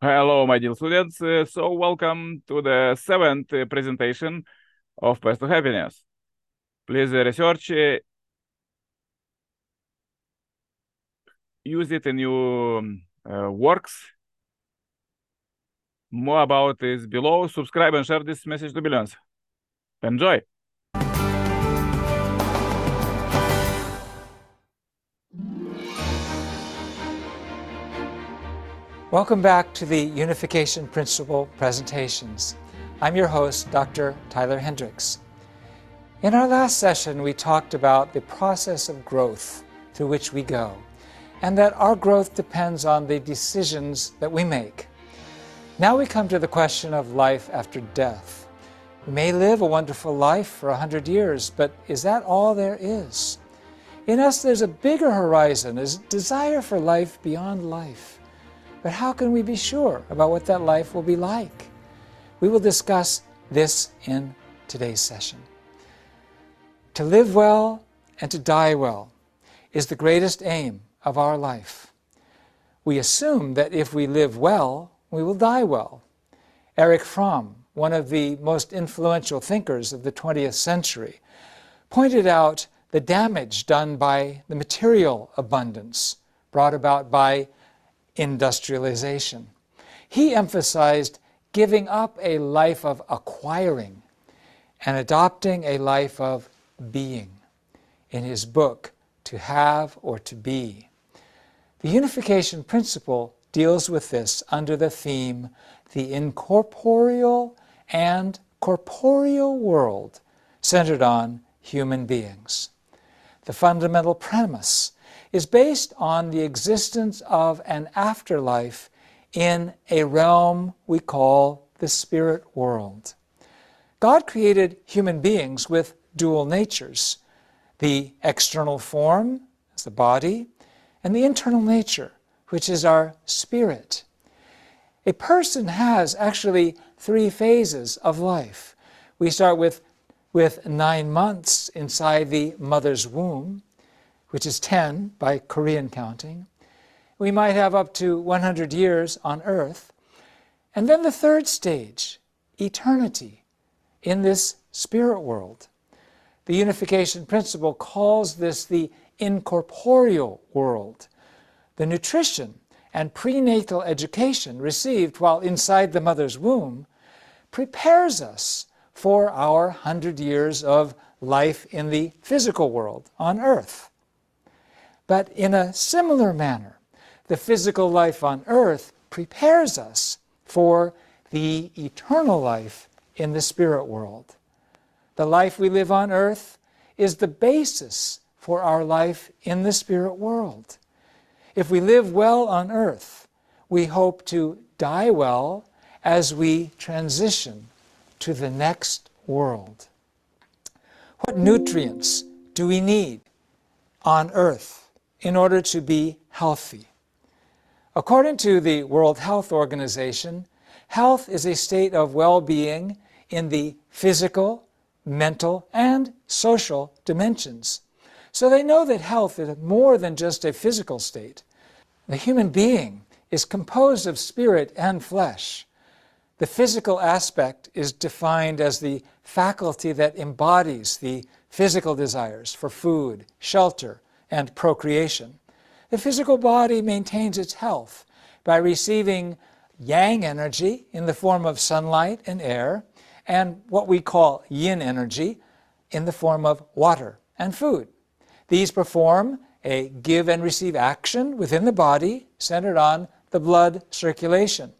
Hello, my dear students. Uh, so welcome to the seventh uh, presentation of Path to Happiness. Please uh, research, uh, use it in your um, uh, works. More about is below. Subscribe and share this message to billions. Enjoy. Welcome back to the Unification Principle presentations. I'm your host, Dr. Tyler Hendricks. In our last session, we talked about the process of growth through which we go, and that our growth depends on the decisions that we make. Now we come to the question of life after death. We may live a wonderful life for a hundred years, but is that all there is? In us, there's a bigger horizon, a desire for life beyond life. But how can we be sure about what that life will be like? We will discuss this in today's session. To live well and to die well is the greatest aim of our life. We assume that if we live well, we will die well. Erich Fromm, one of the most influential thinkers of the 20th century, pointed out the damage done by the material abundance brought about by industrialization. He emphasized giving up a life of acquiring and adopting a life of being in his book, To Have or To Be. The unification principle deals with this under the theme the incorporeal and corporeal world centered on human beings. The fundamental premise is based on the existence of an afterlife in a realm we call the spirit world. God created human beings with dual natures the external form, as the body, and the internal nature, which is our spirit. A person has actually three phases of life. We start with, with nine months inside the mother's womb which is 10 by Korean counting. We might have up to 100 years on earth. And then the third stage, eternity in this spirit world. The unification principle calls this the incorporeal world. The nutrition and prenatal education received while inside the mother's womb prepares us for our hundred years of life in the physical world on earth. But in a similar manner, the physical life on earth prepares us for the eternal life in the spirit world. The life we live on earth is the basis for our life in the spirit world. If we live well on earth, we hope to die well as we transition to the next world. What nutrients do we need on earth? In order to be healthy. According to the World Health Organization, health is a state of well-being in the physical, mental, and social dimensions. So they know that health is more than just a physical state. The human being is composed of spirit and flesh. The physical aspect is defined as the faculty that embodies the physical desires for food, shelter, and procreation. The physical body maintains its health by receiving yang energy in the form of sunlight and air, and what we call yin energy in the form of water and food. These perform a give and receive action within the body centered on the blood circulation.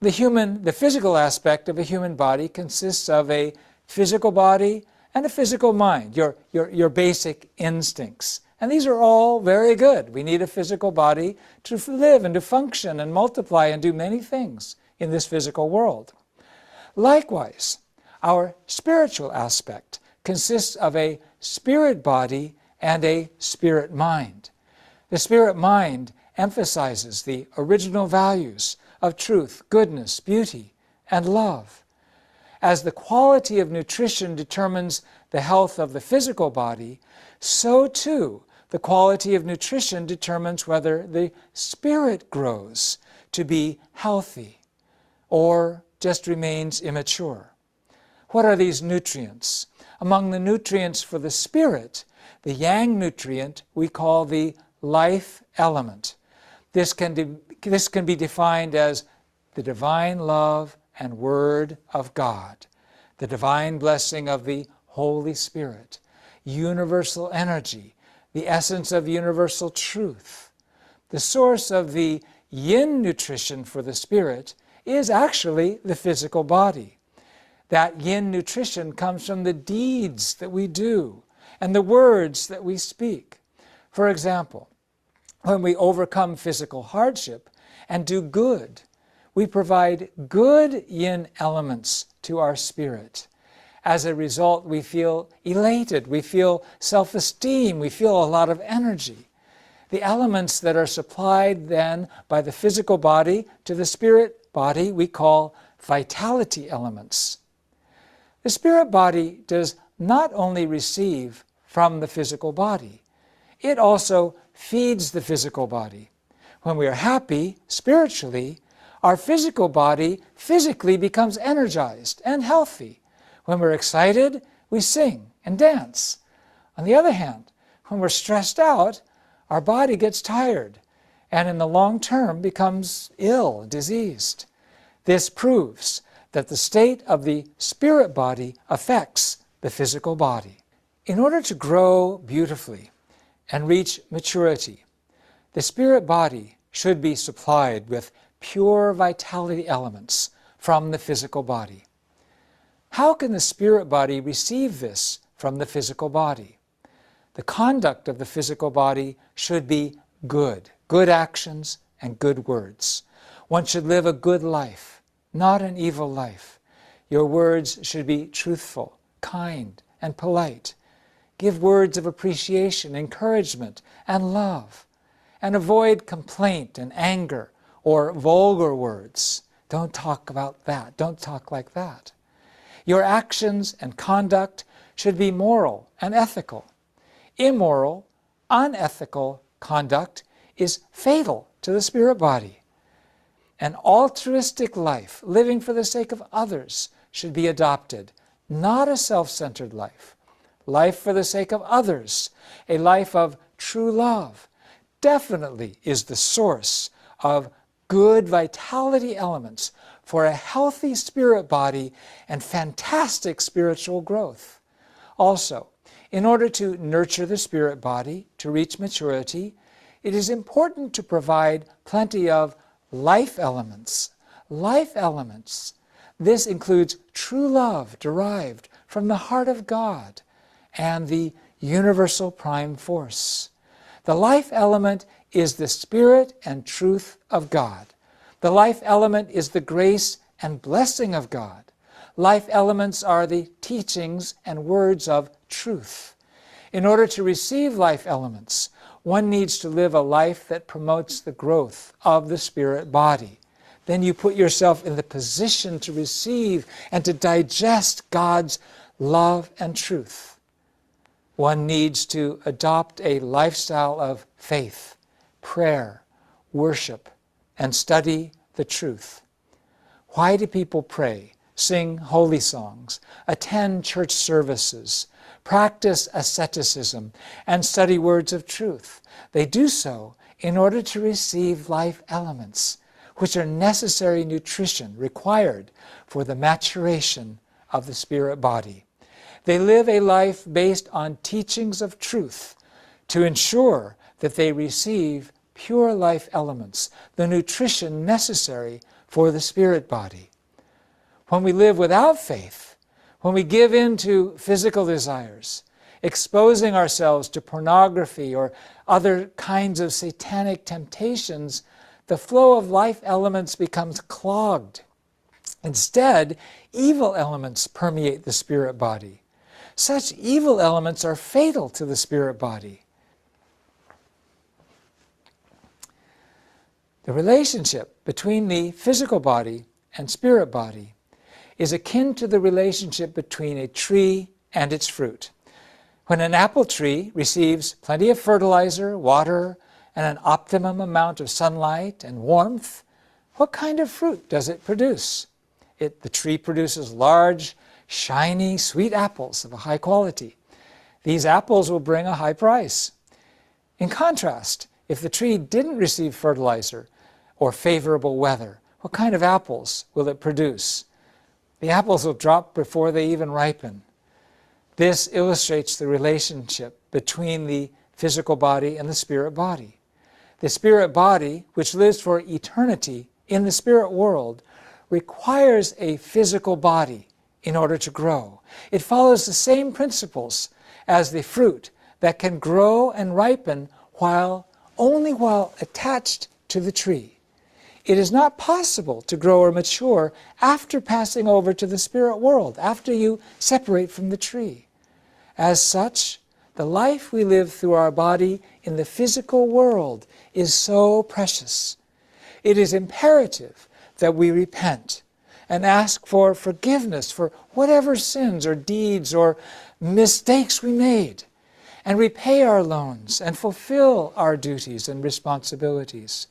The human, the physical aspect of a human body consists of a physical body and a physical mind, your, your, your basic instincts. And these are all very good. We need a physical body to live and to function and multiply and do many things in this physical world. Likewise, our spiritual aspect consists of a spirit body and a spirit mind. The spirit mind emphasizes the original values of truth, goodness, beauty, and love. As the quality of nutrition determines the health of the physical body, so too the quality of nutrition determines whether the spirit grows to be healthy or just remains immature. What are these nutrients? Among the nutrients for the spirit, the yang nutrient we call the life element. This can, de- this can be defined as the divine love and word of God, the divine blessing of the Holy Spirit, universal energy, the essence of universal truth. The source of the yin nutrition for the spirit is actually the physical body. That yin nutrition comes from the deeds that we do and the words that we speak. For example, when we overcome physical hardship and do good, we provide good yin elements to our spirit. As a result, we feel elated, we feel self esteem, we feel a lot of energy. The elements that are supplied then by the physical body to the spirit body we call vitality elements. The spirit body does not only receive from the physical body, it also feeds the physical body. When we are happy spiritually, our physical body physically becomes energized and healthy. When we're excited, we sing and dance. On the other hand, when we're stressed out, our body gets tired and in the long term becomes ill, diseased. This proves that the state of the spirit body affects the physical body. In order to grow beautifully and reach maturity, the spirit body should be supplied with pure vitality elements from the physical body. How can the spirit body receive this from the physical body? The conduct of the physical body should be good, good actions and good words. One should live a good life, not an evil life. Your words should be truthful, kind, and polite. Give words of appreciation, encouragement, and love. And avoid complaint and anger or vulgar words. Don't talk about that. Don't talk like that. Your actions and conduct should be moral and ethical. Immoral, unethical conduct is fatal to the spirit body. An altruistic life, living for the sake of others, should be adopted, not a self centered life. Life for the sake of others, a life of true love, definitely is the source of good vitality elements for a healthy spirit body and fantastic spiritual growth. Also, in order to nurture the spirit body to reach maturity, it is important to provide plenty of life elements. Life elements. This includes true love derived from the heart of God and the universal prime force. The life element is the spirit and truth of God. The life element is the grace and blessing of God. Life elements are the teachings and words of truth. In order to receive life elements, one needs to live a life that promotes the growth of the spirit body. Then you put yourself in the position to receive and to digest God's love and truth. One needs to adopt a lifestyle of faith, prayer, worship, and study the truth. Why do people pray, sing holy songs, attend church services, practice asceticism, and study words of truth? They do so in order to receive life elements, which are necessary nutrition required for the maturation of the spirit body. They live a life based on teachings of truth to ensure that they receive pure life elements, the nutrition necessary for the spirit body. When we live without faith, when we give in to physical desires, exposing ourselves to pornography or other kinds of satanic temptations, the flow of life elements becomes clogged. Instead, evil elements permeate the spirit body. Such evil elements are fatal to the spirit body. The relationship between the physical body and spirit body is akin to the relationship between a tree and its fruit. When an apple tree receives plenty of fertilizer, water, and an optimum amount of sunlight and warmth, what kind of fruit does it produce? It, the tree produces large, shiny, sweet apples of a high quality. These apples will bring a high price. In contrast, if the tree didn't receive fertilizer or favorable weather, what kind of apples will it produce? The apples will drop before they even ripen. This illustrates the relationship between the physical body and the spirit body. The spirit body, which lives for eternity in the spirit world, requires a physical body in order to grow. It follows the same principles as the fruit that can grow and ripen while only while attached to the tree. It is not possible to grow or mature after passing over to the spirit world, after you separate from the tree. As such, the life we live through our body in the physical world is so precious. It is imperative that we repent and ask for forgiveness for whatever sins or deeds or mistakes we made, and repay our loans and fulfill our duties and responsibilities.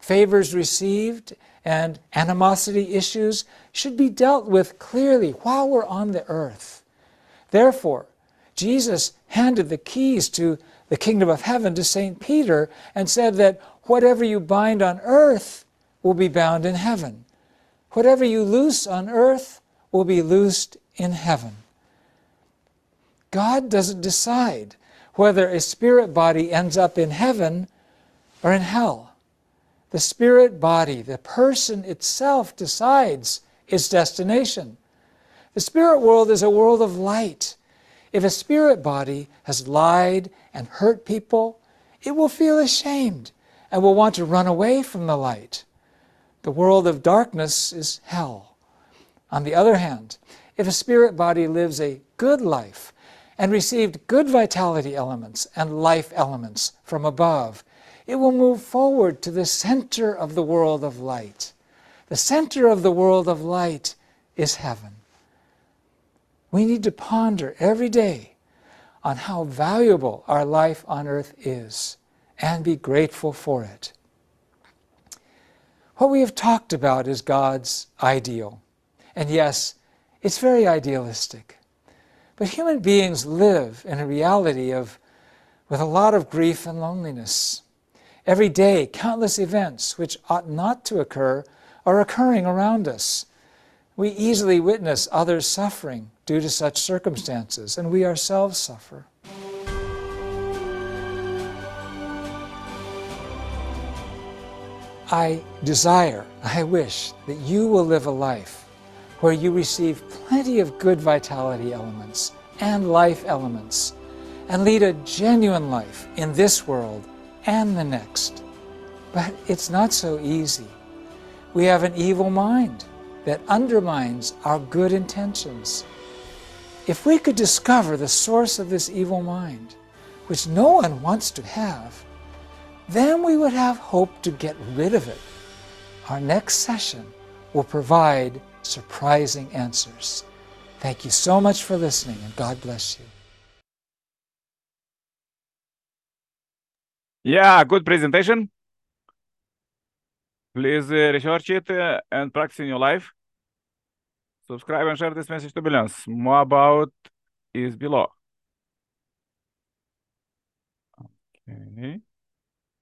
Favors received and animosity issues should be dealt with clearly while we're on the earth. Therefore, Jesus handed the keys to the kingdom of heaven to St. Peter and said that whatever you bind on earth will be bound in heaven. Whatever you loose on earth will be loosed in heaven. God doesn't decide whether a spirit body ends up in heaven or in hell. The spirit body, the person itself, decides its destination. The spirit world is a world of light if a spirit body has lied and hurt people, it will feel ashamed and will want to run away from the light. The world of darkness is hell. On the other hand, if a spirit body lives a good life and received good vitality elements and life elements from above, it will move forward to the center of the world of light. The center of the world of light is heaven. We need to ponder every day on how valuable our life on earth is and be grateful for it. What we have talked about is God's ideal. And yes, it's very idealistic. But human beings live in a reality of with a lot of grief and loneliness. Every day, countless events which ought not to occur are occurring around us. We easily witness others suffering due to such circumstances, and we ourselves suffer. I desire, I wish that you will live a life where you receive plenty of good vitality elements and life elements and lead a genuine life in this world and the next. But it's not so easy. We have an evil mind that undermines our good intentions. If we could discover the source of this evil mind, which no one wants to have, then we would have hope to get rid of it. Our next session will provide surprising answers. Thank you so much for listening, and God bless you. Yeah, good presentation. Please uh, research it uh, and practice in your life. Subscribe and share this message to billions. More about is below. Okay.